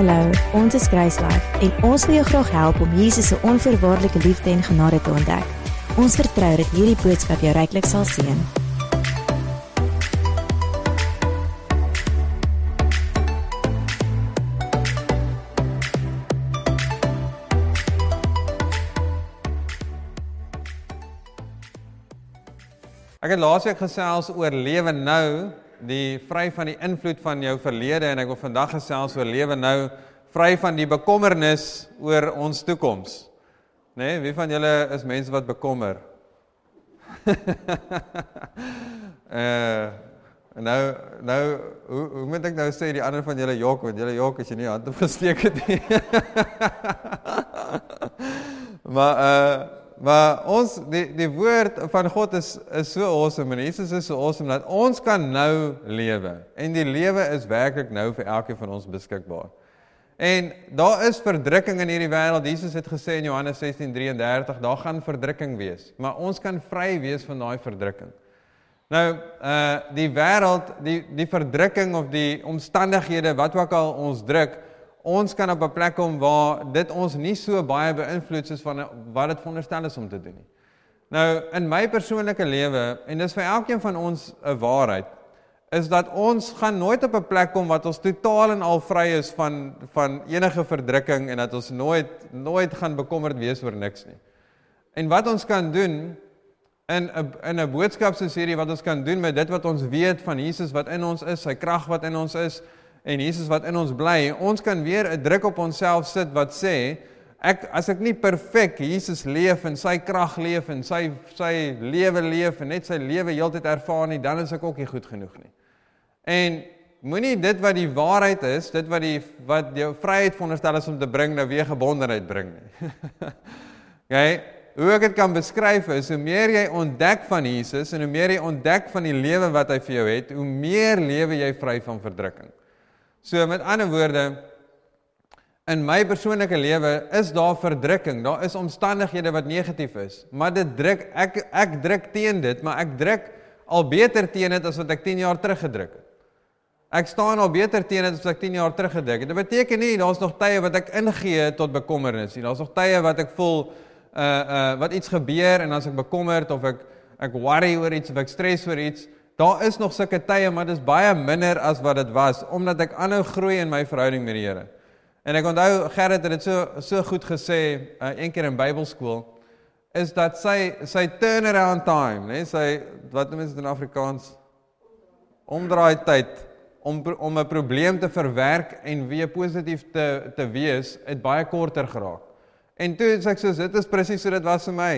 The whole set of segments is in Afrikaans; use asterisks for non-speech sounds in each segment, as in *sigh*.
Hallo, ons is Kruislife en ons wil jou graag help om Jesus se onvoorwaardelike liefde en genade te ontdek. Ons vertrou dat hierdie boodskap jou ryk sal seën. Ek het laasweek gesels oor lewe nou, die vry van die invloed van jou verlede en ek wil vandag gesels oor lewe nou, vry van die bekommernis oor ons toekoms. Né, nee, wie van julle is mense wat bekommer? uh *laughs* nou nou hoe hoe moet ek nou sê die ander van julle jok want julle jok as jy nie hand opgesteek het nie. *laughs* maar uh Maar ons die die woord van God is is so awesome en Jesus is so awesome dat ons kan nou lewe en die lewe is werklik nou vir elkeen van ons beskikbaar. En daar is verdrukking in hierdie wêreld. Jesus het gesê in Johannes 16:33, daar gaan verdrukking wees, maar ons kan vry wees van daai verdrukking. Nou, uh die wêreld, die die verdrukking of die omstandighede wat ook al ons druk, ons kan op 'n plek kom waar dit ons nie so baie beïnvloed soos van wat dit veronderstel is om te doen nie. Nou in my persoonlike lewe en dis vir elkeen van ons 'n waarheid is dat ons gaan nooit op 'n plek kom wat ons totaal en al vry is van van enige verdrukking en dat ons nooit nooit gaan bekommerd wees oor niks nie. En wat ons kan doen in 'n in 'n boodskap soos hierdie wat ons kan doen met dit wat ons weet van Jesus wat in ons is, sy krag wat in ons is, en Jesus wat in ons bly, ons kan weer 'n druk op onsself sit wat sê ek as ek nie perfek Jesus leef en sy krag leef en sy sy lewe leef en net sy lewe heeltyd ervaar nie, dan is ek ook nie goed genoeg nie. En moenie dit wat die waarheid is, dit wat die wat jou vryheid veronderstel is om te bring nou weer gebondenheid bring nie. *laughs* okay? Hoe ek dit kan beskryf is hoe meer jy ontdek van Jesus en hoe meer jy ontdek van die lewe wat hy vir jou het, hoe meer lewe jy vry van verdrukking. So met ander woorde in my persoonlike lewe is daar verdrukking, daar is omstandighede wat negatief is, maar dit druk ek ek druk teen dit, maar ek druk al beter teen dit as wat ek 10 jaar terug gedruk het. Ek staan al beter teen dit as wat ek 10 jaar terug gedruk het. Dit beteken nie daar's nog tye wat ek ingee tot bekommernis nie. Daar's nog tye wat ek voel uh uh wat iets gebeur en as ek bekommerd of ek ek worry oor iets of ek stres oor iets, Daar is nog sulke tye, maar dit is baie minder as wat dit was omdat ek aanhou groei in my verhouding met die Here. En ek onthou Gerrit het dit so so goed gesê uh, een keer in Bybelskool is dat sy sy turnaround time, né, sy wat noem dit in Afrikaans omdraai tyd om om 'n probleem te verwerk en weer positief te te wees, het baie korter geraak. En toe sê ek soos dit is presies so dit was vir my.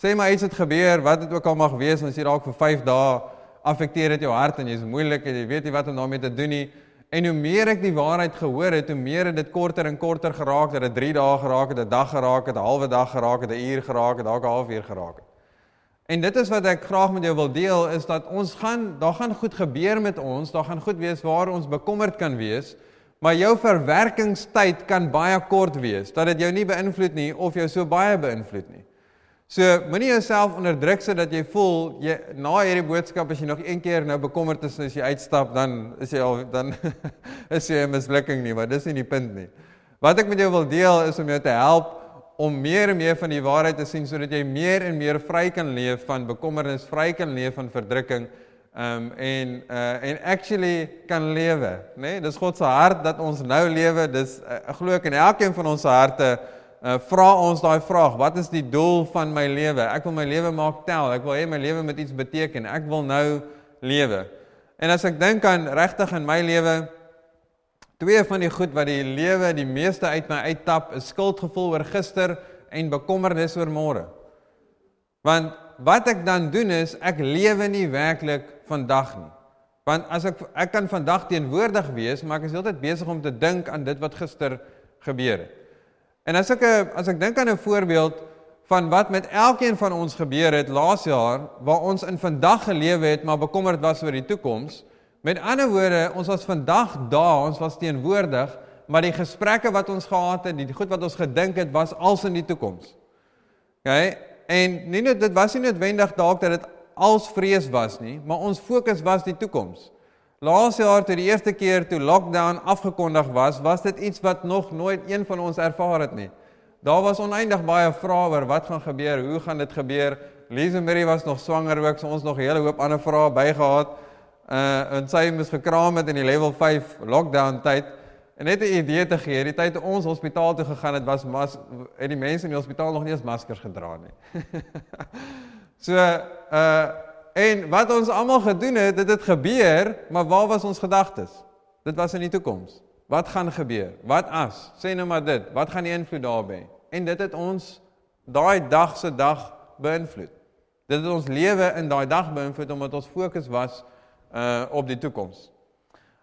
Sê maar iets het gebeur, wat dit ook al mag wees, ons hier dalk vir 5 dae affekteer dit jou hart en jy's moeilik en jy weet nie wat om daarmee te doen nie. En hoe meer ek die waarheid gehoor het, hoe meer het dit korter en korter geraak, dat dit 3 dae geraak het, 'n dag geraak het, 'n halwe dag geraak het, 'n uur geraak het, dalk 'n halfuur geraak het. En dit is wat ek graag met jou wil deel is dat ons gaan daar gaan goed gebeur met ons, daar gaan goed wees waar ons bekommerd kan wees, maar jou verwerkingstyd kan baie kort wees, dat dit jou nie beïnvloed nie of jou so baie beïnvloed nie. So moenie jouself onderdruk sit dat jy voel jy na hierdie boodskap as jy nog een keer nou bekommerd is as jy uitstap dan is jy al dan *laughs* is jy 'n mislukking nie, maar dis nie die punt nie. Wat ek met jou wil deel is om jou te help om meer en meer van die waarheid te sien sodat jy meer en meer vry kan leef van bekommernis, vry kan leef van verdrukking. Um en uh en actually kan lewe, né? Nee? Dis God se hart dat ons nou lewe. Dis uh, glo ek in elkeen van ons harte uh, vra ons daai vraag, wat is die doel van my lewe? Ek wil my lewe maak tel. Ek wil hê my lewe moet iets beteken. Ek wil nou lewe. En as ek dink aan regtig in my lewe twee van die goed wat die lewe die meeste uit my uittap, is skuldgevoel oor gister en bekommernis oor môre. Want wat ek dan doen is ek lewe nie werklik vandag nie. Want as ek ek kan vandag teenwoordig wees, maar ek is heeltyd besig om te dink aan dit wat gister gebeur het. En as ek as ek dink aan 'n voorbeeld van wat met elkeen van ons gebeur het laas jaar waar ons in vandag gelewe het maar bekommerd was oor die toekoms. Met ander woorde, ons was vandag daar, ons was teenwoordig, maar die gesprekke wat ons gehad het, die goed wat ons gedink het, was als in die toekoms. OK? En nie net dit was nie noodwendig dalk dat dit als vrees was nie, maar ons fokus was die toekoms. Laas jaar toe die eerste keer toe lockdown afgekondig was, was dit iets wat nog nooit een van ons ervaar het nie. Daar was oneindig baie vrae oor wat gaan gebeur, hoe gaan dit gebeur? Lise Marie was nog swanger ook, so ons nog 'n hele hoop ander vrae bygehad. Uh en sy moes gekraam het in die level 5 lockdown tyd. En net 'n idee te gee, die tyd toe ons hospitaal toe gegaan het, was mas en die mense in die hospitaal nog nie eens maskers gedra nie. *laughs* so uh en wat ons almal gedoen het, dit het gebeur, maar waar was ons gedagtes? Dit was in die toekoms. Wat gaan gebeur? Wat as? Sê nou maar dit. Wat gaan die invloed daarby? En dit het ons daai dag se dag beïnvloed. Dit het ons lewe in daai dag beïnvloed omdat ons fokus was uh op die toekoms.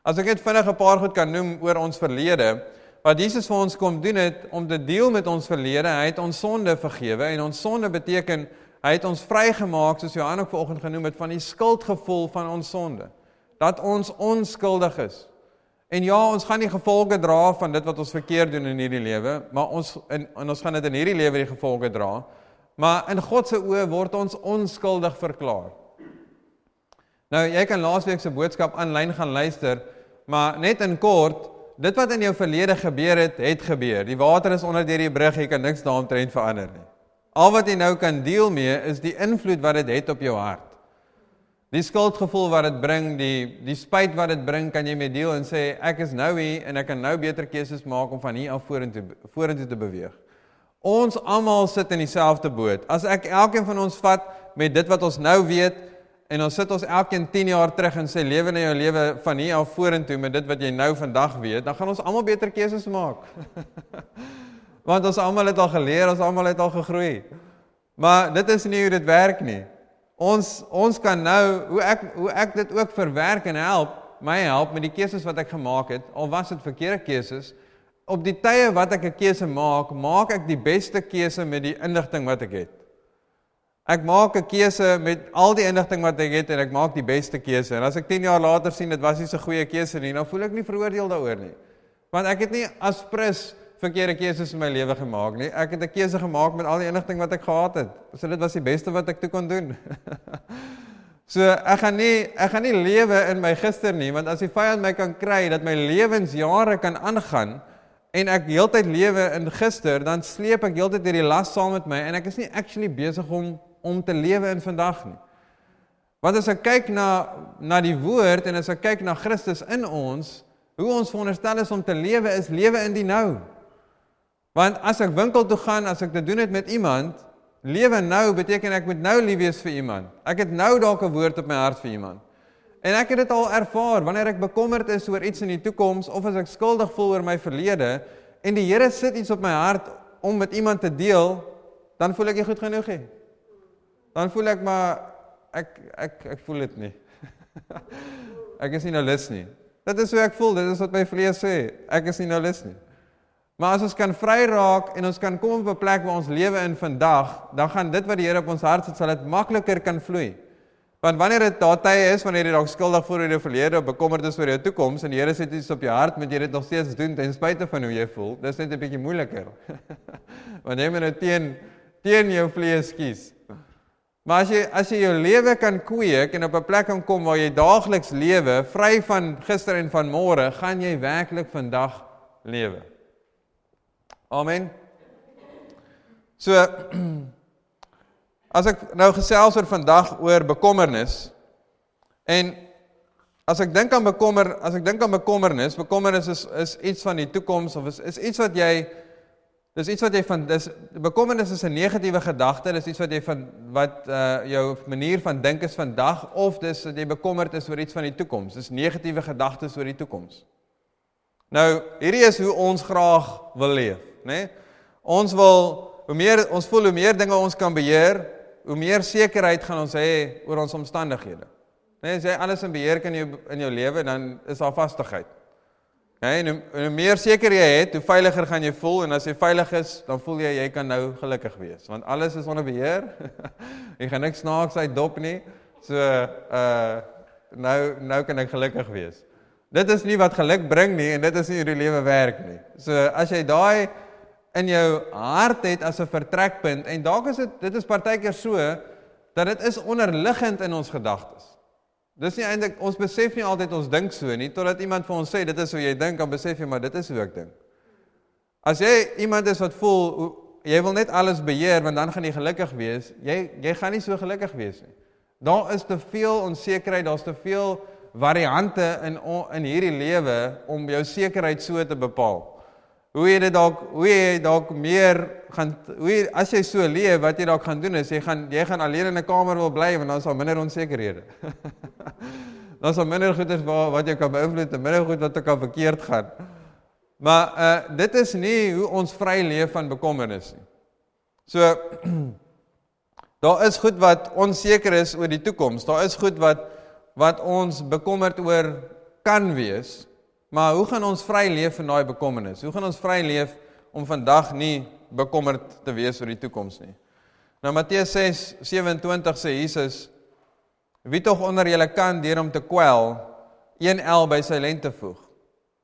As ek net vinnig 'n paar goed kan noem oor ons verlede, wat Jesus vir ons kom doen het om te deel met ons verlede, hy het ons sonde vergewe en ons sonde beteken hy het ons vrygemaak soos Johan ook vanoggend genoem het van die skuldgevoel van ons sonde. Dat ons onskuldig is. En ja, ons gaan die gevolge dra van dit wat ons verkeerd doen in hierdie lewe, maar ons in, in ons gaan dit in hierdie lewe die gevolge dra. Maar in God se oë word ons onskuldig verklaar. Nou jy kan laasweek se boodskap aanlyn gaan luister, maar net in kort, dit wat in jou verlede gebeur het, het gebeur. Die water is onder deur die brug, jy kan niks daaromtrent verander nie. Al wat jy nou kan deel mee is die invloed wat dit het, het op jou hart. Die skuldgevoel wat dit bring, die die spyt wat dit bring, kan jy mee deel en sê ek is nou hier en ek kan nou beter keuses maak om van hier af vorentoe vorentoe te beweeg. Ons almal sit in dieselfde boot. As ek elkeen van ons vat met dit wat ons nou weet, En ons sit ons elkeen 10 jaar terug en sê lewe in jou lewe van hier af vorentoe met dit wat jy nou vandag weet, dan gaan ons almal beter keuses maak. *laughs* Want ons almal het al geleer, ons almal het al gegroei. Maar dit is nie hoe dit werk nie. Ons ons kan nou hoe ek hoe ek dit ook verwerk en help, my help met die keuses wat ek gemaak het, al was dit verkeerde keuses. Op die tye wat ek 'n keuse maak, maak ek die beste keuse met die inligting wat ek het. Ek maak 'n keuse met al die inligting wat ek het en ek maak die beste keuse. En as ek 10 jaar later sien dit was nie so 'n goeie keuse nie, dan voel ek nie veroordeel daaroor nie. Want ek het nie as prins verkeerde keuses in my lewe gemaak nie. Ek het 'n keuse gemaak met al die inligting wat ek gehad het. So dit was die beste wat ek toe kon doen. *laughs* so ek gaan nie ek gaan nie lewe in my gister nie, want as die vyand my kan kry dat my lewensjare kan aangaan en ek heeltyd lewe in gister, dan sleep ek heeltyd hierdie las saam met my en ek is nie actually besig om om te lewe in vandag nie. Want as ek kyk na na die woord en as ek kyk na Christus in ons, hoe ons veronderstel is om te lewe is lewe in die nou. Want as ek winkel toe gaan, as ek dit doen het met iemand, lewe nou beteken ek moet nou lief wees vir iemand. Ek het nou dalk 'n woord op my hart vir iemand. En ek het dit al ervaar wanneer ek bekommerd is oor iets in die toekoms of as ek skuldig voel oor my verlede en die Here sit iets op my hart om met iemand te deel, dan voel ek nie goed genoeg nie dan voel ek maar ek ek ek voel dit nie. *laughs* ek is nie nou lus nie. Dit is hoe ek voel, dit is wat my vlees sê. Ek is nie nou lus nie. Maar as ons kan vry raak en ons kan kom op 'n plek waar ons lewe in vandag, dan gaan dit wat die Here op ons hart sit, sal dit makliker kan vloei. Want wanneer dit daar tye is wanneer jy dalk skuldig voel oor jou verlede of bekommerd is oor jou toekoms en die Here sit iets op jou hart, moet jy dit nog steeds doen ten spyte van hoe jy voel. Dis net 'n bietjie moeiliker. *laughs* Want jy moet nou teen teen jou vlees kies. Maar as jy as jy jou lewe kan kweek en op 'n plek kan kom waar jy daagliks lewe, vry van gister en van môre, gaan jy werklik vandag lewe. Amen. So *clears throat* as ek nou gesels oor vandag oor bekommernis en as ek dink aan bekommer, as ek dink aan bekommernis, bekommernis is is iets van die toekoms of is is iets wat jy Dis iets wat jy van dis bekommernis is 'n negatiewe gedagte, dis iets wat jy van wat uh jou manier van dink is vandag of dis dat jy bekommerd is oor iets van die toekoms. Dis negatiewe gedagtes oor die toekoms. Nou, hierdie is hoe ons graag wil leef, né? Nee? Ons wil hoe meer ons voel hoe meer dinge ons kan beheer, hoe meer sekerheid gaan ons hê oor ons omstandighede. Né? Nee, as jy alles in beheer kan in jou in jou lewe, dan is daar vastigheid. Ja, en hoe, hoe meer seker jy het, hoe veiliger gaan jy voel en as jy veilig is, dan voel jy jy kan nou gelukkig wees want alles is onder beheer. *laughs* jy gaan niks snaaks uit dop nie. So uh nou nou kan ek gelukkig wees. Dit is nie wat geluk bring nie en dit is nie hoe die lewe werk nie. So as jy daai in jou hart het as 'n vertrekpunt en dalk is dit dit is partykeer so dat dit is onderliggend in ons gedagtes. Dis nie eintlik ons besef nie altyd ons dink so nie totdat iemand vir ons sê dit is hoe jy dink, dan besef jy maar dit is hoe ek dink. As jy iemand is wat voel jy wil net alles beheer want dan gaan jy gelukkig wees, jy jy gaan nie so gelukkig wees nie. Daar is te veel onsekerheid, daar's te veel variante in in hierdie lewe om jou sekerheid so te bepaal. Hoe jy dit dalk hoe jy dalk meer gaan hoe jy, as jy so leef wat jy dalk gaan doen is jy gaan jy gaan alleen in 'n kamer wil bly want dan is daar minder onsekerhede. *laughs* dan is daar minder goeders wat wat jy kan beïnvloed en minder goed wat kan verkeerd gaan. Maar uh dit is nie hoe ons vry leef van bekommernis nie. So *clears throat* Daar is goed wat onseker is oor die toekoms. Daar is goed wat wat ons bekommerd oor kan wees. Maar hoe gaan ons vry leef in daai bekommernis? Hoe gaan ons vry leef om vandag nie bekommerd te wees oor die toekoms nie? Nou Matteus 6:27 sê Jesus: Wie tog onder julle kan deur om te kwel, een el by sy lente voeg.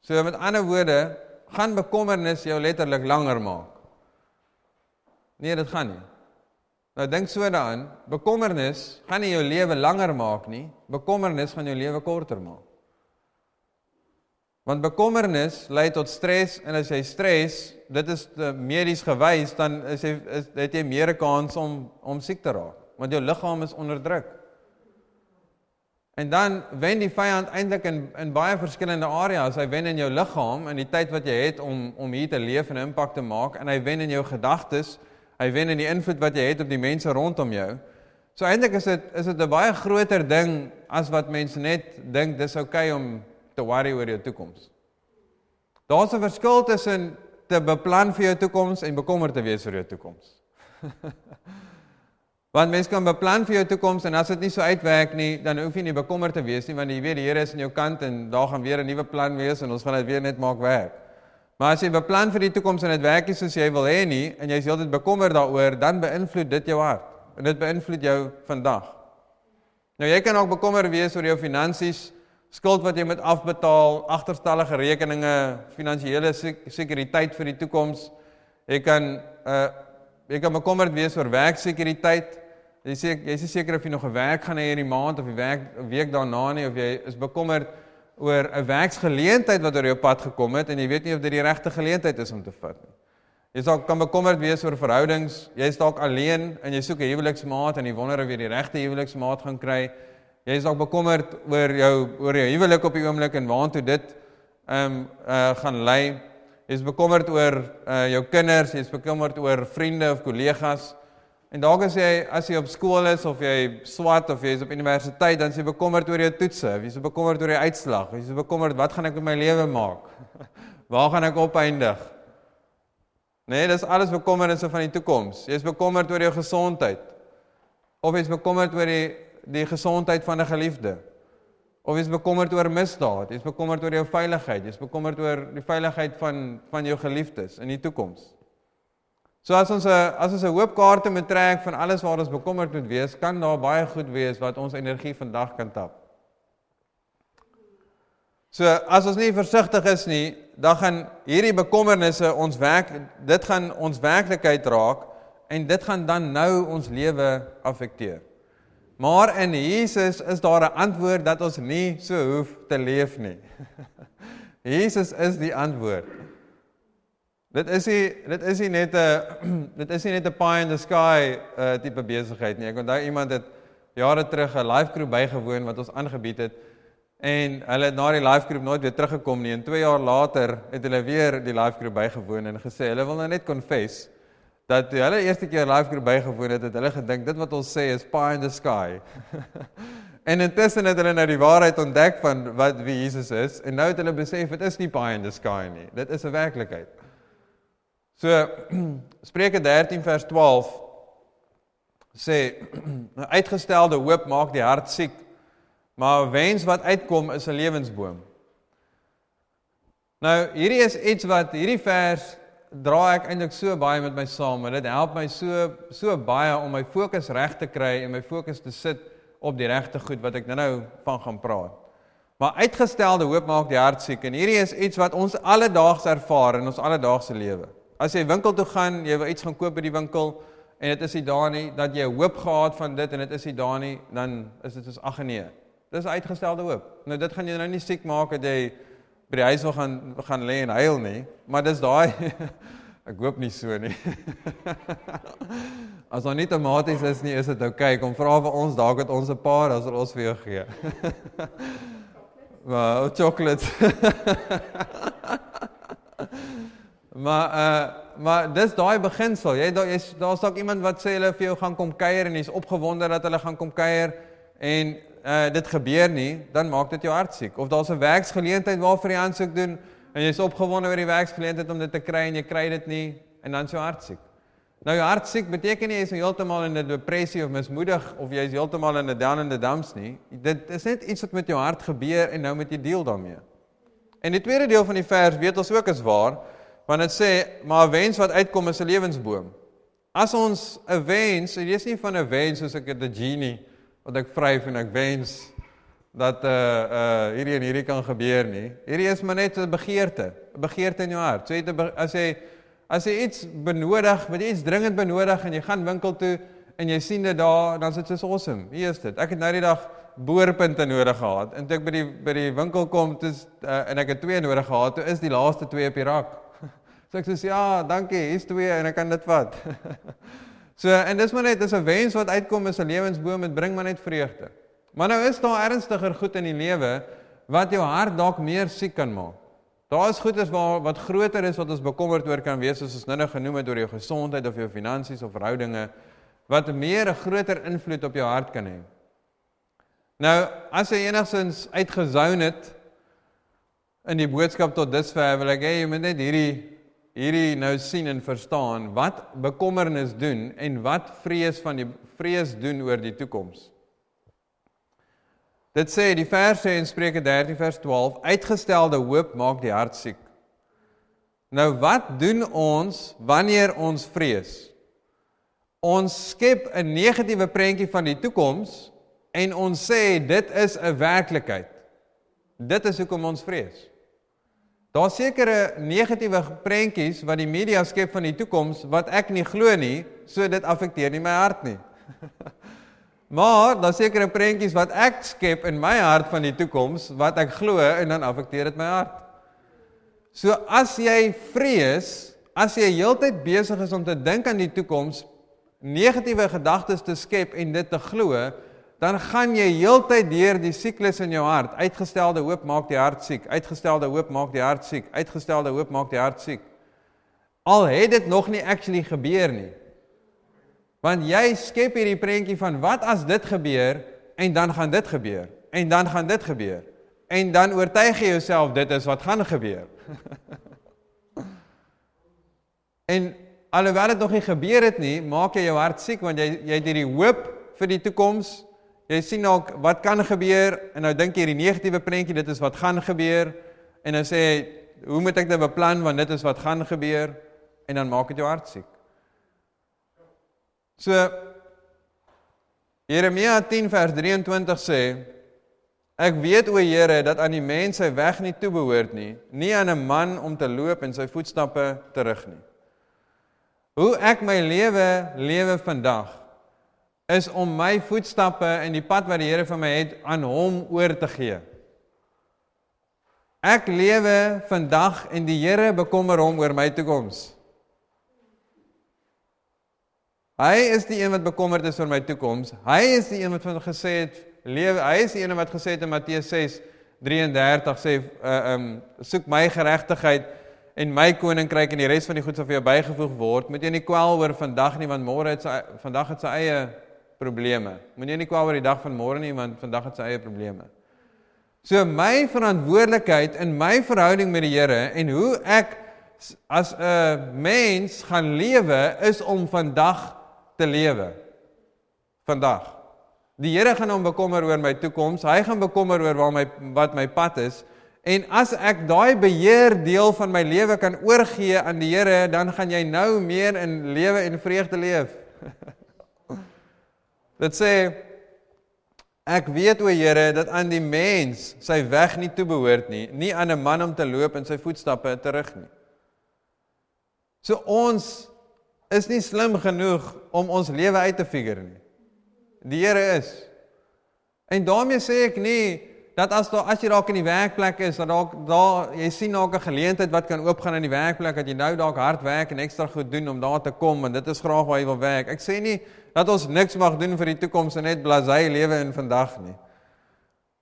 So met ander woorde, gaan bekommernis jou letterlik langer maak. Nee, dit gaan nie. Nou dink so daaraan, bekommernis gaan nie jou lewe langer maak nie, bekommernis gaan jou lewe korter maak. Want bekommernis lei tot stres en as jy stres, dit is medies gewys, dan is jy is het jy meer kans om om siek te raak, want jou liggaam is onder druk. En dan wen die vyand eintlik in in baie verskillende areas. Hy wen in jou liggaam in die tyd wat jy het om om hier te leef en 'n impak te maak en hy wen in jou gedagtes Hy wen in die invloed wat jy het op die mense rondom jou. So eintlik is dit is dit 'n baie groter ding as wat mense net dink dis oukei okay om te worry oor jou toekoms. Daar's 'n verskil tussen te beplan vir jou toekoms en bekommerd te wees oor jou toekoms. *laughs* Want mense kan beplan vir jou toekoms en as dit nie so uitwerk nie, dan hoef jy nie bekommerd te wees nie want jy weet die Here is aan jou kant en daar gaan weer 'n nuwe plan wees en ons gaan dit weer net maak werk. Maar as jy beplan vir die toekoms en dit werk nie soos jy wil hê nie en jy's heeltyd bekommerd daaroor, dan beïnvloed dit jou hart en dit beïnvloed jou vandag. Nou jy kan ook bekommerd wees oor jou finansies, skuld wat jy moet afbetaal, agterstallige rekeninge, finansiële sekuriteit vir die toekoms. Jy kan uh jy kan bekommerd wees oor werksekuriteit. Jy sê jy is seker of jy nog 'n werk gaan hê hierdie maand of die werk week daarna nie of jy is bekommerd oor 'n werksgeleentheid wat oor jou pad gekom het en jy weet nie of dit die regte geleentheid is om te vat nie. Jy dalk kan bekommerd wees oor verhoudings. Jy's dalk alleen en jy soek 'n huweliksmaat en jy wonder of jy die regte huweliksmaat gaan kry. Jy's dalk bekommerd oor jou oor jou huwelik op die oomblik en waantoe dit ehm um, uh, gaan lei. Jy's bekommerd oor uh, jou kinders, jy's bekommerd oor vriende of kollegas. En dalk as jy as jy op skool is of jy swat of jy is op universiteit, dan is jy bekommerd oor jou toetse, jy is bekommerd oor die uitslag, jy is bekommerd wat gaan ek met my lewe maak? *laughs* Waar gaan ek opeindig? Nee, dis alles bekommernisse van die toekoms. Jy is bekommerd oor jou gesondheid. Of jy is bekommerd oor die die gesondheid van 'n geliefde. Of jy is bekommerd oor misdaad, jy is bekommerd oor jou veiligheid, jy is bekommerd oor die veiligheid van van jou geliefdes in die toekoms. So as ons 'n as ons 'n hoop kaarte moet trek van alles waar ons bekommerd moet wees, kan daar baie goed wees wat ons energie vandag kan tap. So as ons nie versigtig is nie, dan gaan hierdie bekommernisse ons werk dit gaan ons werklikheid raak en dit gaan dan nou ons lewe affekteer. Maar in Jesus is daar 'n antwoord dat ons nie so hoef te leef nie. *laughs* Jesus is die antwoord. Dit is nie dit is nie net 'n *clears throat* dit is nie net 'n pie in the sky uh tipe besigheid nie. Ek onthou iemand het jare terug 'n life group bygewoon wat ons aangebied het en hulle het na die life group nooit weer teruggekom nie en 2 jaar later het hulle weer die life group bygewoon en gesê hulle wil nou net confess dat toe hulle eerste keer life group bygewoon het, het hulle gedink dit wat ons sê is pie in the sky. *laughs* en intussen het hulle nou die waarheid ontdek van wat wie Jesus is en nou het hulle besef dit is nie pie in the sky nie. Dit is 'n werklikheid. So *clears throat* Spreuke 13 vers 12 sê *clears throat* 'n uitgestelde hoop maak die hart siek, maar 'n wens wat uitkom is 'n lewensboom. Nou hierdie is iets wat hierdie vers dra ek eintlik so baie met my saam en dit help my so so baie om my fokus reg te kry en my fokus te sit op die regte goed wat ek nou-nou van gaan praat. Maar uitgestelde hoop maak die hart siek en hierdie is iets wat ons alledaags ervaar in ons alledaagse lewe. As jy winkel toe gaan, jy wil iets gaan koop by die winkel en dit is nie daar nie, dat jy hoop gehad van dit en dit is nie daar nie, dan is dit soos ag nee. Dis uitgestelde hoop. Nou dit gaan jou nou nie siek maak dat jy by die huis wil gaan gaan lê en huil nie, maar dis daai *laughs* ek hoop nie so nie. *laughs* As ons nie tomaties is nie, is dit oukei. Okay. Kom vra vir ons dalk het ons 'n paar as ons vir jou gee. *laughs* Maar chocolate. maar uh maar dis daai beginsel. Jy daar is daar's dalk iemand wat sê hulle vir jou gaan kom kuier en jy's opgewonde dat hulle gaan kom kuier en uh dit gebeur nie, dan maak dit jou hart siek. Of daar's 'n werksgeleentheid waarvoor jy aansoek doen en jy's opgewonde oor die werksgeleentheid om dit te kry en jy kry dit nie en dan is jou hart siek. Nou jou hart siek beteken nie jy is heeltemal in 'n depressie of mismoedig of jy is heeltemal in 'n down in the dumps nie. Dit is net iets wat met jou hart gebeur en nou moet jy deel daarmee. En die tweede deel van die vers weet ons ook is waar, want dit sê maar 'n wens wat uitkom is 'n lewensboom. As ons 'n wens, dit is nie van 'n wens soos ek 'n genie wat ek vryf en ek wens dat uh uh hierdie en hierdie kan gebeur nie. Hierdie is maar net 'n begeerte, 'n begeerte in jou hart. So jy as jy As jy iets benodig, wat jy iets dringend benodig en jy gaan winkel toe en jy sien dit daar, dan is dit so awesome. Hier is dit. Ek het nou die dag boorpunte nodig gehad en toe ek by die by die winkel kom, dis uh, en ek het twee nodig gehad, toe is die laaste twee op die rak. *laughs* So ek sê ja, dankie, hier's twee en ek kan dit vat. *laughs* So en dis maar net dis 'n wens wat uitkom is 'n lewensboom, dit bring maar net vreugde. Maar nou is daar ernstiger goed in die lewe wat jou hart dalk meer siek kan maak. Daar is goedes waar wat groter is wat ons bekommerd oor kan wees soos ons nou-nou genoem het oor jou gesondheid of jou finansies of verhoudinge wat meer 'n groter invloed op jou hart kan hê. Nou, as jy enigsins uitgezoun het in die boodskap tot dusver, wil ek hê jy moet net hierdie hierdie nou sien en verstaan wat bekommernis doen en wat vrees van die vrees doen oor die toekoms. Dit sê die vers sê in Spreuke 13 vers 12, uitgestelde hoop maak die hart siek. Nou wat doen ons wanneer ons vrees? Ons skep 'n negatiewe prentjie van die toekoms en ons sê dit is 'n werklikheid. Dit is hoekom ons vrees. Daar's sekere negatiewe prentjies wat die media skep van die toekoms wat ek nie glo nie, so dit affekteer nie my hart nie. *laughs* Maar daar sekerre prentjies wat ek skep in my hart van die toekoms wat ek glo en dan affekteer dit my hart. So as jy vrees, as jy heeltyd besig is om te dink aan die toekoms, negatiewe gedagtes te skep en dit te glo, dan gaan jy heeltyd deur die siklus in jou hart. Uitgestelde hoop maak die hart siek. Uitgestelde hoop maak die hart siek. Uitgestelde hoop maak die hart siek. Al het dit nog nie actually gebeur nie. Want jy skep hierdie prentjie van wat as dit gebeur en dan gaan dit gebeur en dan gaan dit gebeur. En dan oortuig jy jouself dit is wat gaan gebeur. *laughs* en alhoewel dit nog nie gebeur het nie, maak jy jou hart siek want jy jy het hierdie hoop vir die toekoms. Jy sien dalk wat kan gebeur en nou dink jy hierdie negatiewe prentjie dit is wat gaan gebeur en dan sê jy hoe moet ek dit beplan want dit is wat gaan gebeur en dan maak dit jou hart siek. So Jeremia 10 vers 23 sê Ek weet o Here dat aan die mens sy weg nie toebehoort nie, nie aan 'n man om te loop en sy voetstappe terug nie. Hoe ek my lewe lewe vandag is om my voetstappe en die pad wat die Here vir my het aan hom oor te gee. Ek lewe vandag en die Here bekommer hom oor my toekoms. Hy is die een wat bekommerd is oor my toekoms. Hy is die een wat van gesê het lewe. Hy is die een wat gesê het in Matteus 6:33 sê uh um soek my geregtigheid en my koninkryk en die res van die goed sal vir jou bygevoeg word. Moet jy nie kwel oor vandag nie want môre het sy vandag het sy eie probleme. Moenie nie kwel oor die dag van môre nie want vandag het sy eie probleme. So my verantwoordelikheid in my verhouding met die Here en hoe ek as 'n mens gaan lewe is om vandag te lewe vandag. Die Here gaan hom bekommer oor my toekoms. Hy gaan bekommer oor waar my wat my pad is. En as ek daai beheer deel van my lewe kan oorgee aan die Here, dan gaan jy nou meer in lewe en vreugde leef. *laughs* Dit sê ek weet o Here dat aan die mens sy weg nie toebehoort nie, nie aan 'n man om te loop in sy voetstappe terug nie. So ons is nie slim genoeg om ons lewe uit te figure nie. Die Here is. En daarmee sê ek nie dat as daar as jy dalk in die werkplek is, dat dalk daar jy sien dalk 'n geleentheid wat kan oopgaan in die werkplek dat jy nou dalk hard werk en ekstra goed doen om daar te kom en dit is graag waar jy wil werk. Ek sê nie dat ons niks mag doen vir die toekoms en net blasey lewe in vandag nie.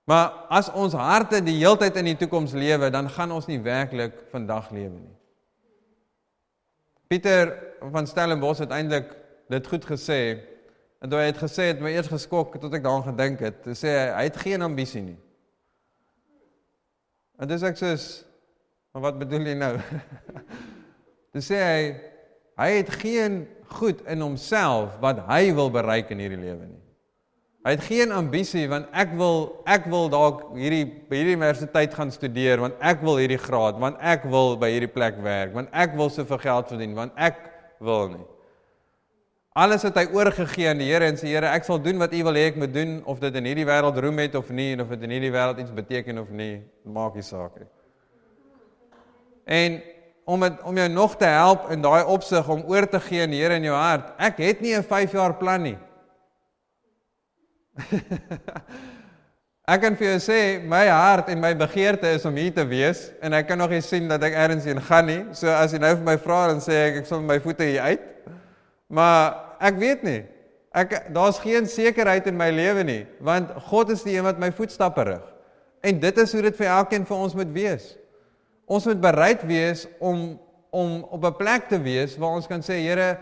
Maar as ons harte die heeltyd in die toekoms lewe, dan gaan ons nie werklik vandag lewe nie. Pieter van Stellenbosch het eintlik dit goed gesê. En toe hy het gesê het my eers geskok tot ek daaraan gedink het. Hy sê hy het geen ambisie nie. En dis ek sê, maar wat bedoel jy nou? *laughs* Dis sê hy hy het geen goed in homself wat hy wil bereik in hierdie lewe nie. Hy het geen ambisie want ek wil ek wil dalk hierdie by hierdie universiteit gaan studeer want ek wil hierdie graad want ek wil by hierdie plek werk want ek wil soveel geld verdien want ek wil nie. Alles het hy oorgegee aan die Here en sê Here ek sal doen wat U wil hê ek moet doen of dit in hierdie wêreld roem het of nie en of dit in hierdie wêreld iets beteken of nie, maak nie saak nie. En om het, om jou nog te help in daai opsig om oor te gee aan die Here in jou hart. Ek het nie 'n 5 jaar plan nie. *laughs* ek kan vir jou sê my hart en my begeerte is om hier te wees en ek kan nog nie sien dat ek elders heen gaan nie. So as jy nou vir my vra dan sê ek ek sal my voete hier uit. Maar ek weet nie. Ek daar's geen sekerheid in my lewe nie want God is die een wat my voetstappe rig. En dit is hoe dit vir elkeen van ons moet wees. Ons moet bereid wees om om op 'n plek te wees waar ons kan sê Here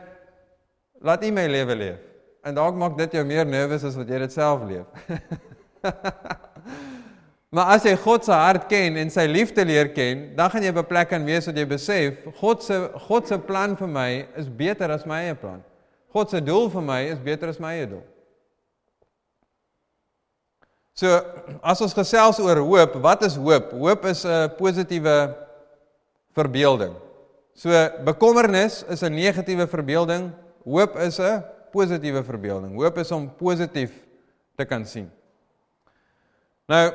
laat U my lewe leef. En dalk maak dit jou meer nervus as wat jy dit self leef. *laughs* maar as jy God se hart ken en sy liefde leer ken, dan gaan jy op 'n plek kan wees wat jy besef God se God se plan vir my is beter as my eie plan. God se doel vir my is beter as my eie doel. So, as ons gesels oor hoop, wat is hoop? Hoop is 'n positiewe verbeelding. So, bekommernis is 'n negatiewe verbeelding. Hoop is 'n positiewe verbeelding. Hoop is om positief te kan sien. Nou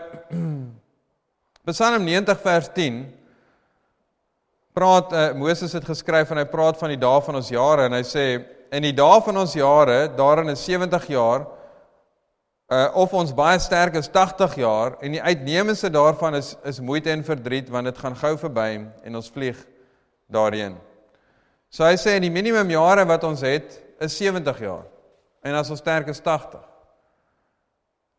*clears throat* Psalm 90 vers 10 praat uh, Moses het geskryf en hy praat van die dae van ons jare en hy sê in die dae van ons jare, daarin is 70 jaar uh of ons baie sterk is 80 jaar en die uitnemendste daarvan is is moeite en verdriet want dit gaan gou verby en ons vlieg daarheen. So hy sê in die minimum jare wat ons het is 70 jaar. En as ons sterk is 80.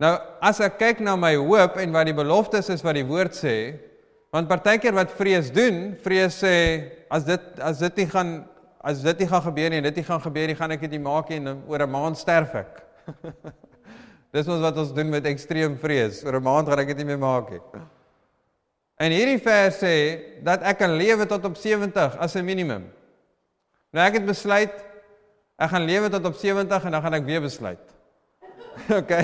Nou as ek kyk na my hoop en wat die beloftes is wat die woord sê, want partykeer wat vrees doen, vrees sê as dit as dit nie gaan as dit nie gaan gebeur nie en dit nie gaan gebeur nie, gaan ek dit nie maak nie en oor 'n maand sterf ek. *laughs* Dis ons wat ons doen met ekstreem vrees. Oor 'n maand gaan ek dit nie meer maak nie. En hierdie vers sê dat ek kan lewe tot op 70 as 'n minimum. Nou ek het besluit Ek gaan lewe tot op 70 en dan gaan ek weer besluit. *laughs* OK. *laughs*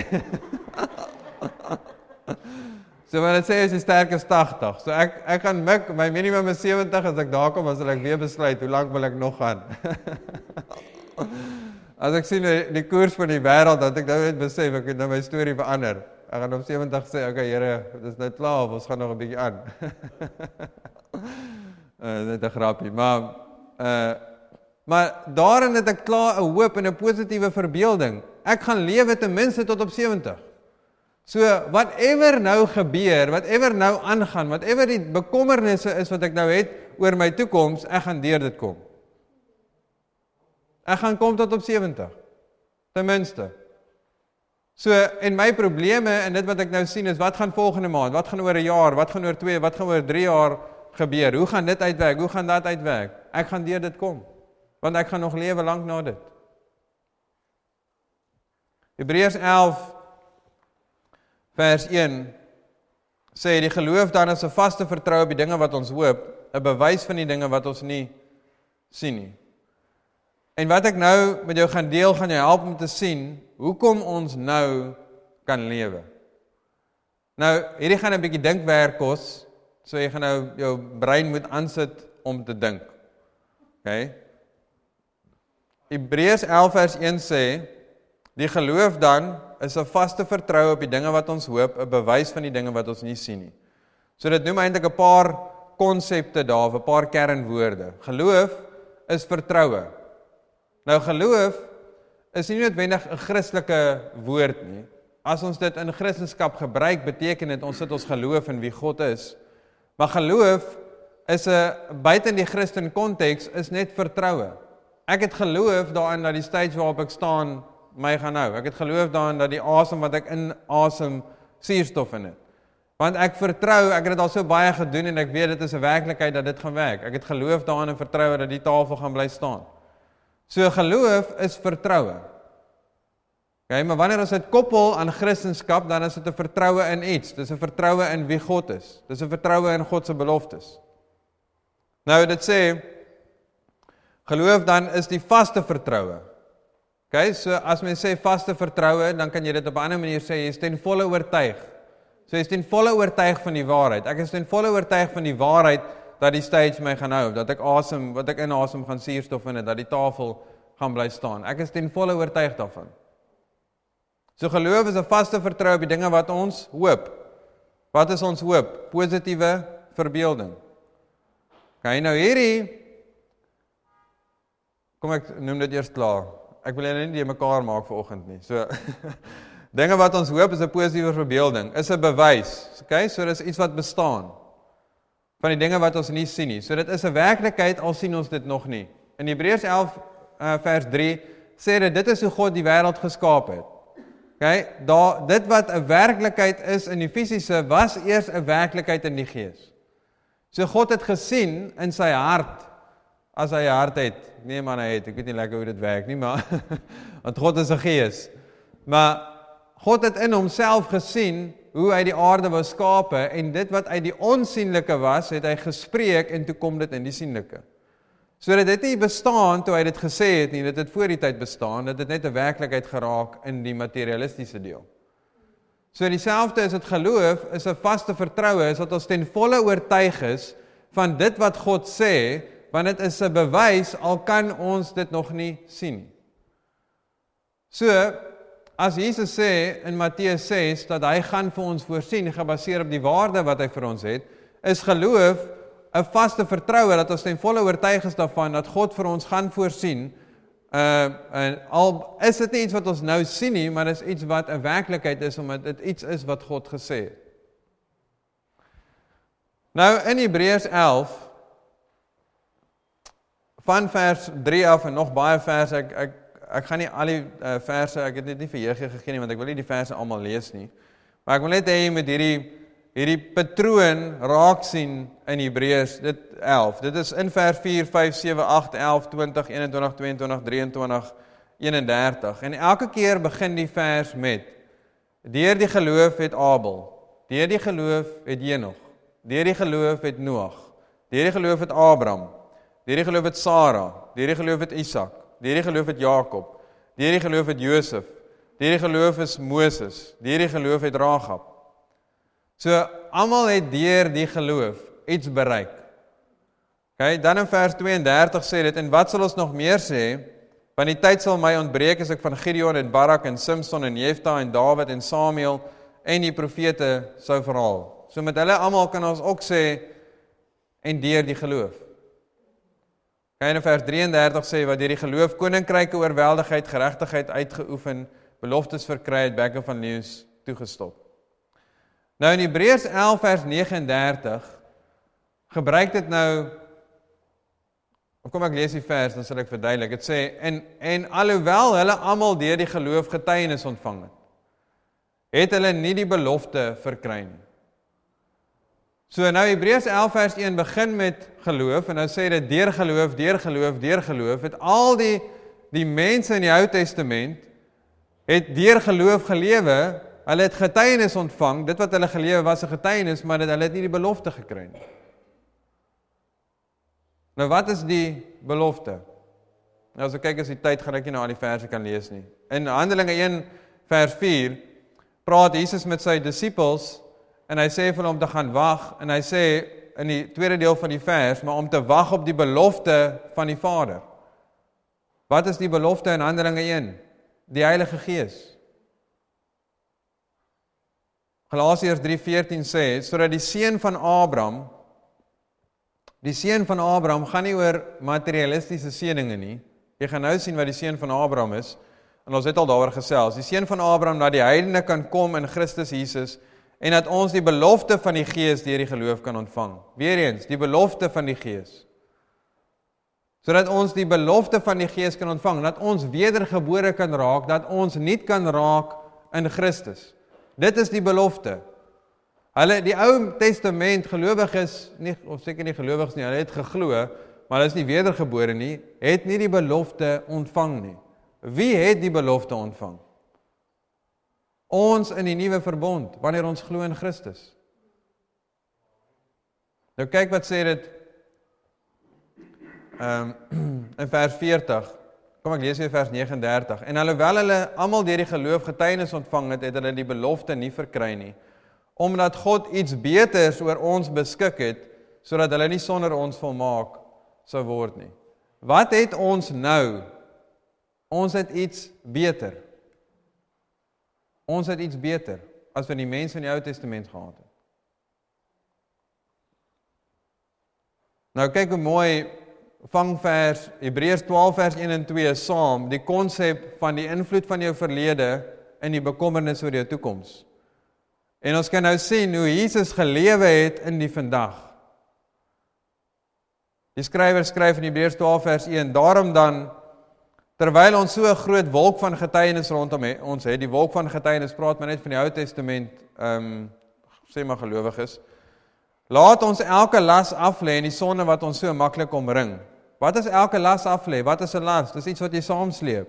so wat dit sê is jy sterk is 80. So ek ek gaan mik my minimum is 70 as ek daar kom as ek weer besluit hoe lank wil ek nog gaan. *laughs* as ek sien die, die koers van die wêreld dat ek nou net besef ek het nou my storie verander. Ek gaan op 70 sê OK Here, dit is nou klaar, ons gaan nog 'n bietjie aan. *laughs* uh, is 'n grapie, maar uh Maar daarin het ek klaar 'n hoop en 'n positiewe verbeelding. Ek gaan lewe ten minste tot op 70. So whatever nou gebeur, whatever nou aangaan, whatever die bekommernisse is wat ek nou het oor my toekoms, ek gaan deur dit kom. Ek gaan kom tot op 70. Ten minste. So en my probleme en dit wat ek nou sien is wat gaan volgende maand, wat gaan oor 'n jaar, wat gaan oor 2, wat gaan oor 3 jaar gebeur? Hoe gaan dit uitwerk? Hoe gaan dit uitwerk? Ek gaan deur dit kom want ek gaan nog lewe lank na dit. Hebreërs 11 vers 1 sê die geloof dan is 'n vaste vertroue op die dinge wat ons hoop, 'n bewys van die dinge wat ons nie sien nie. En wat ek nou met jou gaan deel, gaan jou help om te sien hoekom ons nou kan lewe. Nou, hierdie gaan 'n bietjie dinkwerk kos, so jy gaan nou jou brein moet aansit om te dink. OK? Hebreërs 11 vers 1 sê die geloof dan is 'n vaste vertroue op die dinge wat ons hoop, 'n bewys van die dinge wat ons nie sien nie. So dit noem eintlik 'n paar konsepte daar, 'n paar kernwoorde. Geloof is vertroue. Nou geloof is nie noodwendig 'n Christelike woord nie. as ons dit in Christendom gebruik, beteken dit ons sit ons geloof in wie God is. Maar geloof is 'n buite in die Christen konteks is net vertroue. Ek het geloof daarin dat die stage waarop ek staan my gaan hou. Ek het geloof daarin dat die asem wat ek inasem suurstof in het. Want ek vertrou, ek het dit al so baie gedoen en ek weet dit is 'n werklikheid dat dit gaan werk. Ek het geloof daarin en vertroue dat die tafel gaan bly staan. So geloof is vertroue. Okay, maar wanneer ons dit koppel aan Christendom, dan is dit 'n vertroue in iets. Dis 'n vertroue in wie God is. Dis 'n vertroue in God se beloftes. Nou dit sê geloof dan is die vaste vertroue. OK, so as mens sê vaste vertroue, dan kan jy dit op 'n ander manier sê jy is ten volle oortuig. So jy is ten volle oortuig van die waarheid. Ek is ten volle oortuig van die waarheid dat die stage my gaan hou, dat ek asem, wat ek inasem gaan suurstof in het, dat die tafel gaan bly staan. Ek is ten volle oortuig daarvan. So geloof is 'n vaste vertroue op die dinge wat ons hoop. Wat is ons hoop? Positiewe verbeelding. Okay, nou hierdie kom ek noem dit eers klaar. Ek wil hulle nie mekaar maak vir oggend nie. So *laughs* dinge wat ons hoop is 'n positiewe verbeelding, is 'n bewys. Okay, so dis iets wat bestaan van die dinge wat ons nie sien nie. So dit is 'n werklikheid al sien ons dit nog nie. In Hebreërs 11 uh, vers 3 sê dit dit is hoe God die wêreld geskaap het. Okay, daar dit wat 'n werklikheid is in die fisiese was eers 'n werklikheid in die gees. So God het gesien in sy hart as hy 'n hart het. Nee man, hy het. Ek weet nie lekker hoe dit werk nie, maar *laughs* want God is 'n gees. Maar God het in homself gesien hoe hy die aarde wou skape en dit wat uit die onsigbare was, het hy gespreek en toe kom dit in die sienlike. So dit nie bestaan toe hy dit gesê het nie, dit het voor die tyd bestaan, dit het net 'n werklikheid geraak in die materialistiese deel. So dieselfde is dit geloof is 'n vaste vertroue is dat ons ten volle oortuig is van dit wat God sê, want dit is 'n bewys al kan ons dit nog nie sien nie. So as Jesus sê in Matteus 6 dat hy gaan vir ons voorsien gebaseer op die waarde wat hy vir ons het, is geloof 'n vaste vertroue dat ons ten volle oortuig is daarvan dat God vir ons gaan voorsien Uh en al is dit nie iets wat ons nou sien nie, maar dis iets wat 'n werklikheid is omdat dit iets is wat God gesê het. Nou in Hebreërs 11 van vers 3 af en nog baie verse ek ek ek gaan nie al die uh, verse ek het net nie vir julle gegee nie want ek wil nie die verse almal lees nie. Maar ek wil net hê jy moet hierdie hierdie patroon raak sien in Hebreërs dit 11. Dit is in vers 4, 5, 7, 8, 11, 20, 21, 22, 23, 31. En elke keer begin die vers met Deur die geloof het Abel, deur die geloof het Henog, deur die geloof het Noag, deur die geloof het Abraham, die geloof het Sara, deur die geloof het Isak, die geloof het Jakob, die geloof het Josef, die geloof is Moses, die geloof het Rahab. So almal het deur die geloof iets bereik. OK, dan in vers 32 sê dit en wat sal ons nog meer sê? Want die tyd sal my ontbreek as ek van Gideon en Barak en Samson en Jefta en Dawid en Samuel en die profete sou verhaal. So met hulle almal kan ons ook sê en deur die geloof. Kyk in vers 33 sê wat deur die geloof koninkryke oorweldigheid, geregtigheid uitgeoefen, beloftes verkry het, bekke van leeu's toegestop. Nou in Hebreërs 11 vers 39 gebruik dit nou Of kom ek lees die vers dan sal ek verduidelik. Dit sê en en alhoewel hulle almal deur die geloof getuienis ontvang het, het hulle nie die belofte verkry nie. So nou Hebreërs 11 vers 1 begin met geloof en nou sê dit deur geloof, deur geloof, deur geloof het al die die mense in die Ou Testament het deur geloof gelewe Hulle het getuienis ontvang. Dit wat hulle gelewe was 'n getuienis, maar dit hulle het nie die belofte gekry nie. Nou wat is die belofte? Nou as ek kyk as die tyd gaan ek nie nou al die verse kan lees nie. In Handelinge 1 vers 4 praat Jesus met sy disippels en hy sê vir hulle om te gaan wag en hy sê in die tweede deel van die vers maar om te wag op die belofte van die Vader. Wat is die belofte in Handelinge 1? Die Heilige Gees. Galasiërs 3:14 sê sodat die seun van Abraham die seun van Abraham gaan nie oor materialistiese seëninge nie. Jy gaan nou sien wat die seun van Abraham is. En ons het al daaroor gesels. Die seun van Abraham dat die heidene kan kom in Christus Jesus en dat ons die belofte van die Gees deur die geloof kan ontvang. Weereens, die belofte van die Gees. Sodat ons die belofte van die Gees kan ontvang, dat ons wedergebore kan raak, dat ons nuut kan raak in Christus. Dit is die belofte. Hulle die Ou Testament gelowiges nie of seker nie gelowiges nie, hulle het geglo, maar hulle is nie wedergebore nie, het nie die belofte ontvang nie. Wie het die belofte ontvang? Ons in die nuwe verbond wanneer ons glo in Christus. Nou kyk wat sê dit ehm um, *clears throat* in vers 40. Kom ek lees weer vers 39. En alhoewel hulle almal deur die geloof getuienis ontvang het, het hulle die belofte nie verkry nie omdat God iets beters oor ons beskik het sodat hulle nie sonder ons volmaak sou word nie. Wat het ons nou? Ons het iets beter. Ons het iets beter as wat die mense in die Ou Testament gehad het. Nou kyk hoe mooi vang vers Hebreërs 12 vers 1 en 2 saam die konsep van die invloed van jou verlede in die bekommernis oor jou toekoms. En ons kan nou sien hoe Jesus gelewe het in die vandag. Die skrywer skryf in Hebreërs 12 vers 1: Daarom dan terwyl ons so 'n groot wolk van getuienis rondom het, ons het die wolk van getuienis praat maar net van die Ou Testament, ehm um, sê maar gelowiges. Laat ons elke las af lê en die sonde wat ons so maklik omring. Wat is elke las af lê? Wat is 'n las? Dis iets wat jy saamsleep.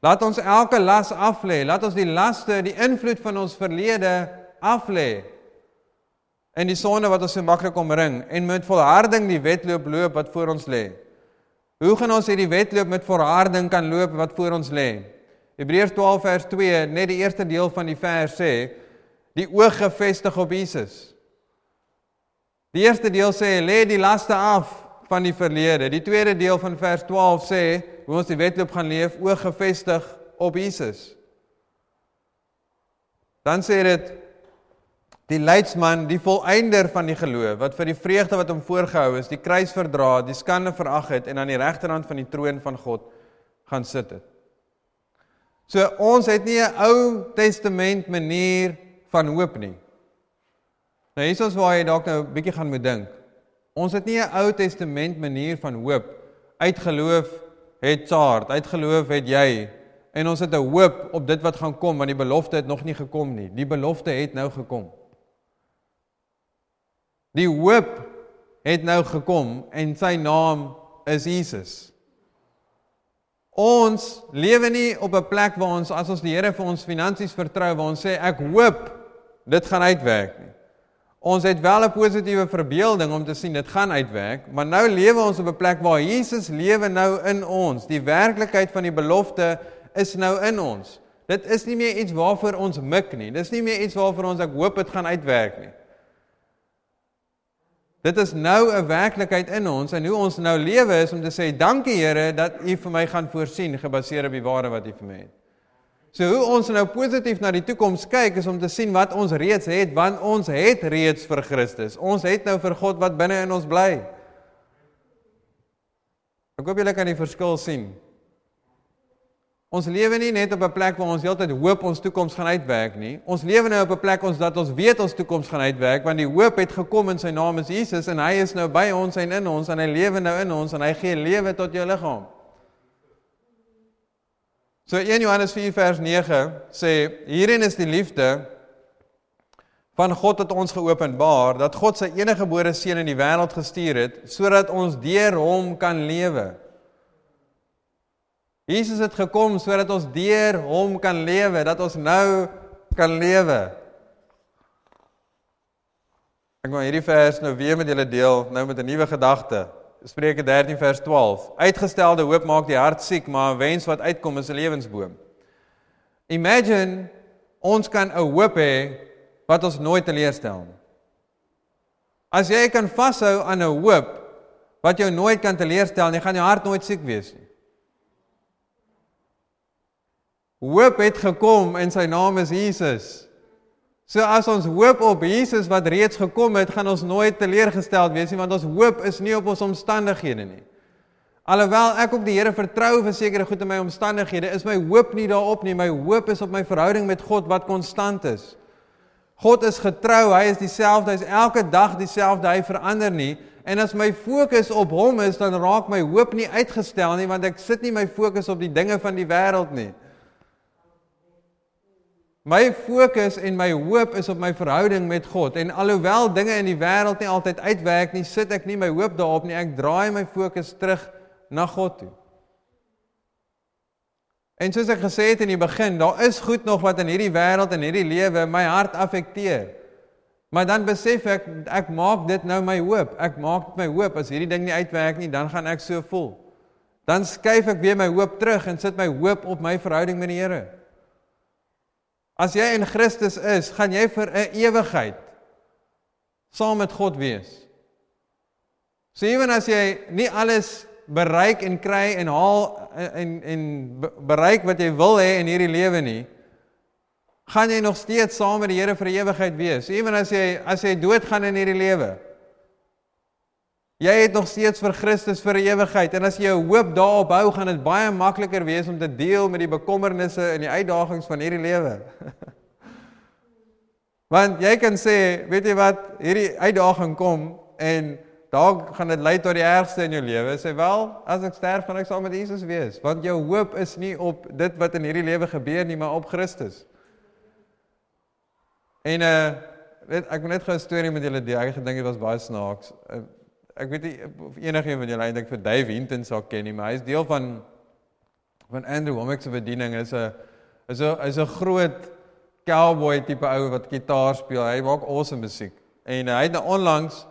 Laat ons elke las af lê. Laat ons die laste, die invloed van ons verlede af lê. En die sonde wat ons so maklik omring en met volharding die wedloop loop wat voor ons lê. Hoe gaan ons hierdie wedloop met volharding kan loop wat voor ons lê? Hebreërs 12 vers 2, net die eerste deel van die vers sê, die oog gefestig op Jesus. Die eerste deel sê lê die laste af van die verlede. Die tweede deel van vers 12 sê hoe ons die wedloop gaan leef oog gefestig op Jesus. Dan sê dit die leidsman, die volëinder van die geloof wat vir die vreugde wat hom voorgehou is, die kruis verdra, die skande verag het en aan die regterhand van die troon van God gaan sit het. So ons het nie 'n Ou Testament manier van hoop nie. Nou hier is ons waar jy dalk nou 'n bietjie gaan moet dink. Ons het nie 'n Ou Testament manier van hoop uit geloof het Saart, uit geloof het jy en ons het 'n hoop op dit wat gaan kom want die belofte het nog nie gekom nie. Die belofte het nou gekom. Die hoop het nou gekom en sy naam is Jesus. Ons lewe nie op 'n plek waar ons as ons die Here vir ons finansies vertrou waar ons sê ek hoop dit gaan uitwerk nie. Ons het wel 'n positiewe verbeelding om te sien dit gaan uitwerk, maar nou lewe ons op 'n plek waar Jesus lewe nou in ons. Die werklikheid van die belofte is nou in ons. Dit is nie meer iets waarvoor ons mik nie. Dis nie meer iets waarvoor ons ek hoop dit gaan uitwerk nie. Dit is nou 'n werklikheid in ons en hoe ons nou lewe is om te sê dankie Here dat U vir my gaan voorsien gebaseer op die ware wat U vir my het. So hoe ons nou positief na die toekoms kyk is om te sien wat ons reeds het want ons het reeds vir Christus. Ons het nou vir God wat binne in ons bly. Ek hoop julle kan die verskil sien. Ons lewe nie net op 'n plek waar ons heeltyd hoop ons toekoms gaan uitwerk nie. Ons lewe nou op 'n plek ons dat ons weet ons toekoms gaan uitwerk want die hoop het gekom in sy naam is Jesus en hy is nou by ons en in ons en hy lewe nou in ons en hy gee lewe tot jou liggaam. So 1 Johannes 4 vers 9 sê hierin is die liefde van God tot ons geopenbaar dat God sy enige gebore seun in die wêreld gestuur het sodat ons deur hom kan lewe. Jesus het gekom sodat ons deur hom kan lewe, dat ons nou kan lewe. Ek wil hierdie vers nou weer met julle deel, nou met 'n nuwe gedagte. Spreuke 13 vers 12. Uitgestelde hoop maak die hart siek, maar 'n wens wat uitkom is 'n lewensboom. Imagine ons kan 'n hoop hê wat ons nooit teleurstel nie. As jy kan vashou aan 'n hoop wat jou nooit kan teleurstel nie, gaan jou hart nooit siek wees nie. Hoop het gekom en sy naam is Jesus. So as ons hoop op Jesus wat reeds gekom het, gaan ons nooit teleurgesteld wees nie want ons hoop is nie op ons omstandighede nie. Alhoewel ek op die Here vertrou vir sekere goed in my omstandighede, is my hoop nie daarop nie. My hoop is op my verhouding met God wat konstant is. God is getrou, hy is dieselfde, hy's elke dag dieselfde, hy verander nie. En as my fokus op hom is, dan raak my hoop nie uitgestel nie, want ek sit nie my fokus op die dinge van die wêreld nie. My fokus en my hoop is op my verhouding met God. En alhoewel dinge in die wêreld nie altyd uitwerk nie, sit ek nie my hoop daarop nie. Ek draai my fokus terug na God toe. En soos ek gesê het in die begin, daar is goed nog wat in hierdie wêreld en hierdie lewe my hart affekteer. Maar dan besef ek ek maak dit nou my hoop. Ek maak dit my hoop as hierdie ding nie uitwerk nie, dan gaan ek so voel. Dan skuif ek weer my hoop terug en sit my hoop op my verhouding met die Here. As jy in Christus is, gaan jy vir 'n ewigheid saam met God wees. So ewen as jy nie alles bereik en kry en haal en en bereik wat jy wil hê in hierdie lewe nie, gaan jy nog steeds saam met die Here vir ewigheid wees. Ewen as jy as jy doodgaan in hierdie lewe, Jy het nog steeds vir Christus vir ewigheid en as jy jou hoop daarop hou, gaan dit baie makliker wees om te deel met die bekommernisse en die uitdagings van hierdie lewe. *laughs* Want jy kan sê, weet jy wat, hierdie uitdaging kom en dalk gaan dit lei tot die ergste in jou lewe. Sê wel, as ek sterf, gaan ek saam met Jesus wees, want jou hoop is nie op dit wat in hierdie lewe gebeur nie, maar op Christus. En uh weet ek wil net gou 'n storie met julle deel. Ek het gedink dit was baie snaaks. Uh, ek weet nie of enigiemand van julle eintlik vir Dave Hinton sal ken nie, maar hy is deel van van Andrew Womack se bediening. Is 'n is 'n is 'n groot cowboy tipe ou wat gitaar speel. Hy maak awesome musiek. En uh, hy het nou onlangs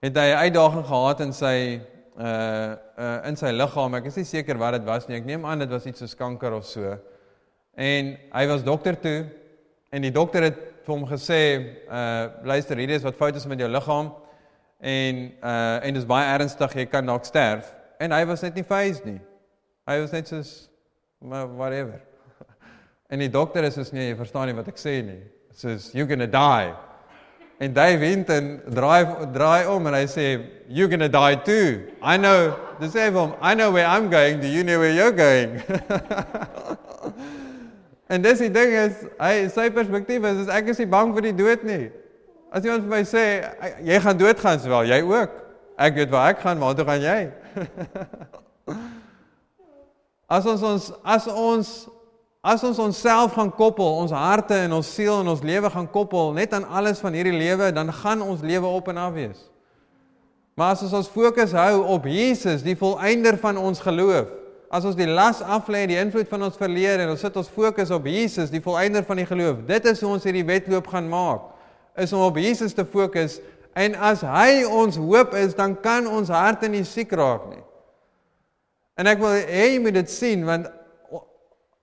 het hy 'n uitdaging gehad in sy uh uh in sy liggaam. Ek is nie seker wat dit was nie. Ek neem aan dit was iets so kanker of so. En hy was dokter toe en die dokter het hom gesê uh luister, hierdie is wat fout is met jou liggaam en uh en dis baie ernstig, jy kan dalk sterf. En hy was net nie phased nie. Hy was net soos whatever. *laughs* En die dokter is soos nee, jy verstaan nie wat ek sê nie. Soos you're going to die. En Dave Hinton draai draai om en hy sê you're going to die too. I know, dis sê hom, I know where I'm going, do you know where you're going? *laughs* en dis die ding is, hy sy perspektief is, is ek is nie bang vir die dood nie. As iemand vir my sê jy gaan doodgaan sowel, jy ook. Ek weet waar ek gaan, maar toe gaan jy. *laughs* as ons ons as ons as ons onsself gaan koppel, ons harte en ons siel en ons lewe gaan koppel net aan alles van hierdie lewe, dan gaan ons lewe op en af wees. Maar as ons ons fokus hou op Jesus, die volëinder van ons geloof, as ons die las aflê, die invloed van ons verlede en ons sit ons fokus op Jesus, die volëinder van die geloof, dit is hoe ons hierdie wedloop gaan maak is om op Jesus te fokus en as hy ons hoop is, dan kan ons harte nie siek raak nie. En ek wil hê jy moet dit sien want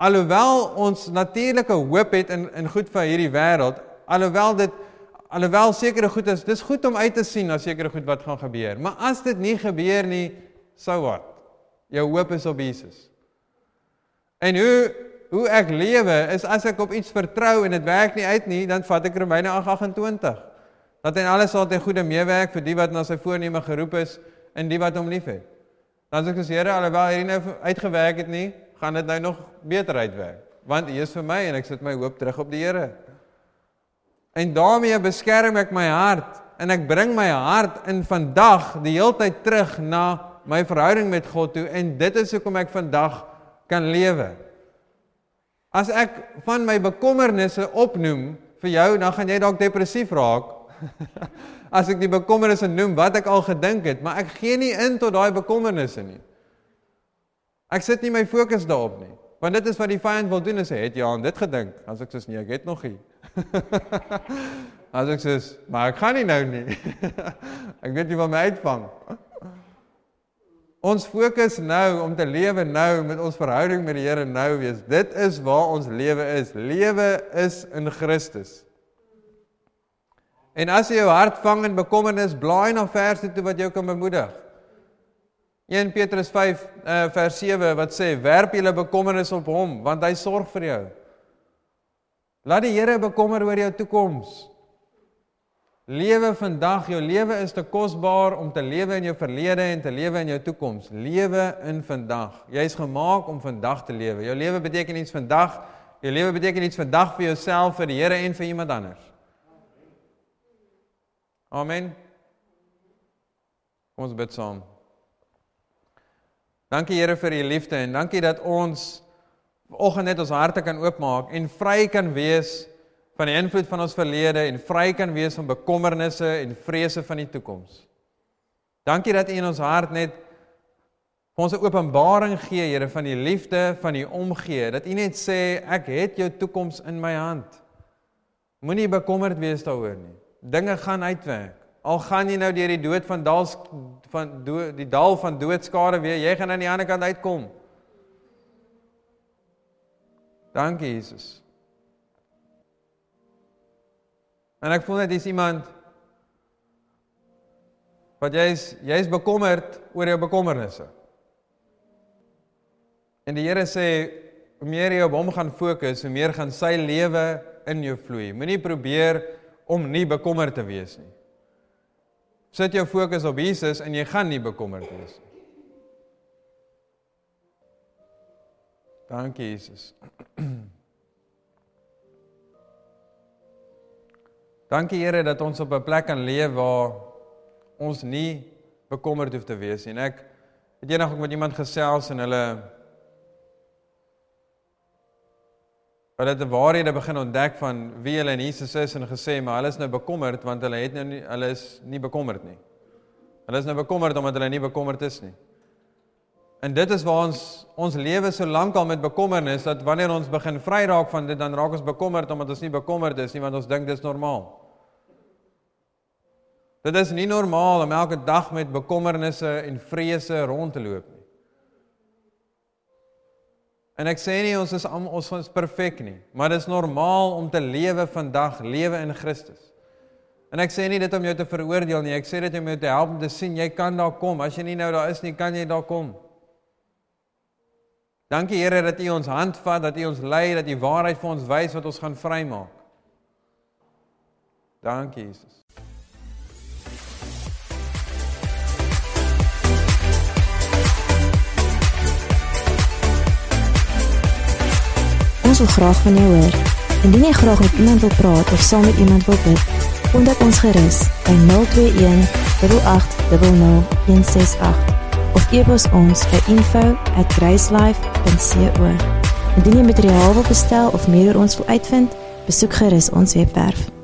alhoewel ons natuurlike hoop het in in goed van hierdie wêreld, alhoewel dit alhoewel sekere goed is, dis goed om uit te sien na sekere goed wat gaan gebeur. Maar as dit nie gebeur nie, sou wat? Jou hoop is op Jesus. En hoe hoe ek lewe is as ek op iets vertrou en dit werk nie uit nie, dan vat ek Romeine 8:28. Dat en alles sal ten goeie meewerk vir die wat na sy voorneme geroep is en die wat hom liefhet. Dan sê ek as Here alhoewel hierdie nou uitgewerk het nie, gaan dit nou nog beter uitwerk, want U is vir my en ek sit my hoop terug op die Here. En daarmee beskerm ek my hart en ek bring my hart in vandag die heeltyd terug na my verhouding met God toe en dit is hoekom ek vandag kan lewe. As ek van my bekommernisse opnoem vir jou, dan gaan jy dalk depressief raak. *laughs* As ek die bekommernisse noem wat ek al gedink het, maar ek gee nie in tot daai bekommernisse nie. Ek sit nie my fokus daarop nie. Want dit is wat die vyand wil doen, sê, het jy aan dit gedink? As ek sê nee, ek het nog nie. *laughs* As ek sê, maar ek gaan nie nou nie. *laughs* ek weet nie wat my uitvang. Ons fokus nou om te lewe nou met ons verhouding met die Here nou wees. Dit is waar ons lewe is. Lewe is in Christus. En as jy jou hart vang in bekommernis, blaai na verse toe wat jou kan bemoedig. 1 Petrus 5 uh, eh, vers 7 wat sê: "Werp julle bekommernis op hom, want hy sorg vir jou." Laat die Here bekommer oor jou toekoms. Lewe vandag. Jou lewe is te kosbaar om te lewe in jou verlede en te lewe in jou toekoms. Lewe in vandag. Jy's gemaak om vandag te lewe. Jou lewe beteken iets vandag. Jou lewe beteken iets vandag vir jouself, vir die Here en vir iemand anders. Amen. Ons bid saam. Dankie Here vir u liefde en dankie dat ons vanoggend net ons harte kan oopmaak en vry kan wees van die invloed van ons verlede en vry kan wees van bekommernisse en vrese van die toekoms. Dankie dat U in ons hart net ons 'n openbaring gee, Here, van die liefde, van die omgee, dat U net sê ek het jou toekoms in my hand. Moenie bekommerd wees daaroor nie. Dinge gaan uitwerk. Al gaan jy nou deur die dood van daals van do, die dal van doodskade weer, jy gaan aan die ander kant uitkom. Dankie Jesus. En ek voel net dis iemand wat jy's jy's bekommerd oor jou bekommernisse. En die Here sê hoe meer jy op hom gaan fokus, hoe meer gaan sy lewe in jou vloei. Moenie probeer om nie bekommerd te wees nie. Sit jou fokus op Jesus en jy gaan nie bekommerd wees nie. Dankie Jesus. *clears throat* Dankie Here dat ons op 'n plek kan leef waar ons nie bekommerd hoef te wees nie. En ek het eendag ook met iemand gesels en hulle hulle het 'n waarhede begin ontdek van wie hulle in Jesus is en gesê maar hulle is nou bekommerd want hulle het nou nie hulle is nie bekommerd nie. Hulle is nou bekommerd omdat hulle nie bekommerd is nie. En dit is waar ons ons lewe so lank al met bekommernis dat wanneer ons begin vry raak van dit dan raak ons bekommerd omdat ons nie bekommerd is nie want ons dink dit is normaal. Dit is nie normaal om elke dag met bekommernisse en vrese rond te loop nie. En ek sê nie ons is ons is perfek nie, maar dit is normaal om te lewe vandag, lewe in Christus. En ek sê nie dit om jou te veroordeel nie, ek sê dit om jou te help om te sien jy kan daar kom. As jy nie nou daar is nie, kan jy daar kom. Dankie Here dat U ons hand vat, dat U ons lei, dat U waarheid vir ons wys wat ons gaan vrymaak. Dankie Jesus. Ons wil graag van jou hoor. Indien jy graag met iemand wil praat of saam met iemand wil bid, kontak ons gerus by 021 380 168 of e-pos ons by info@gracelife.co. Indien jy materiaal wil bestel of meer oor ons wil uitvind, besoek gerus ons webwerf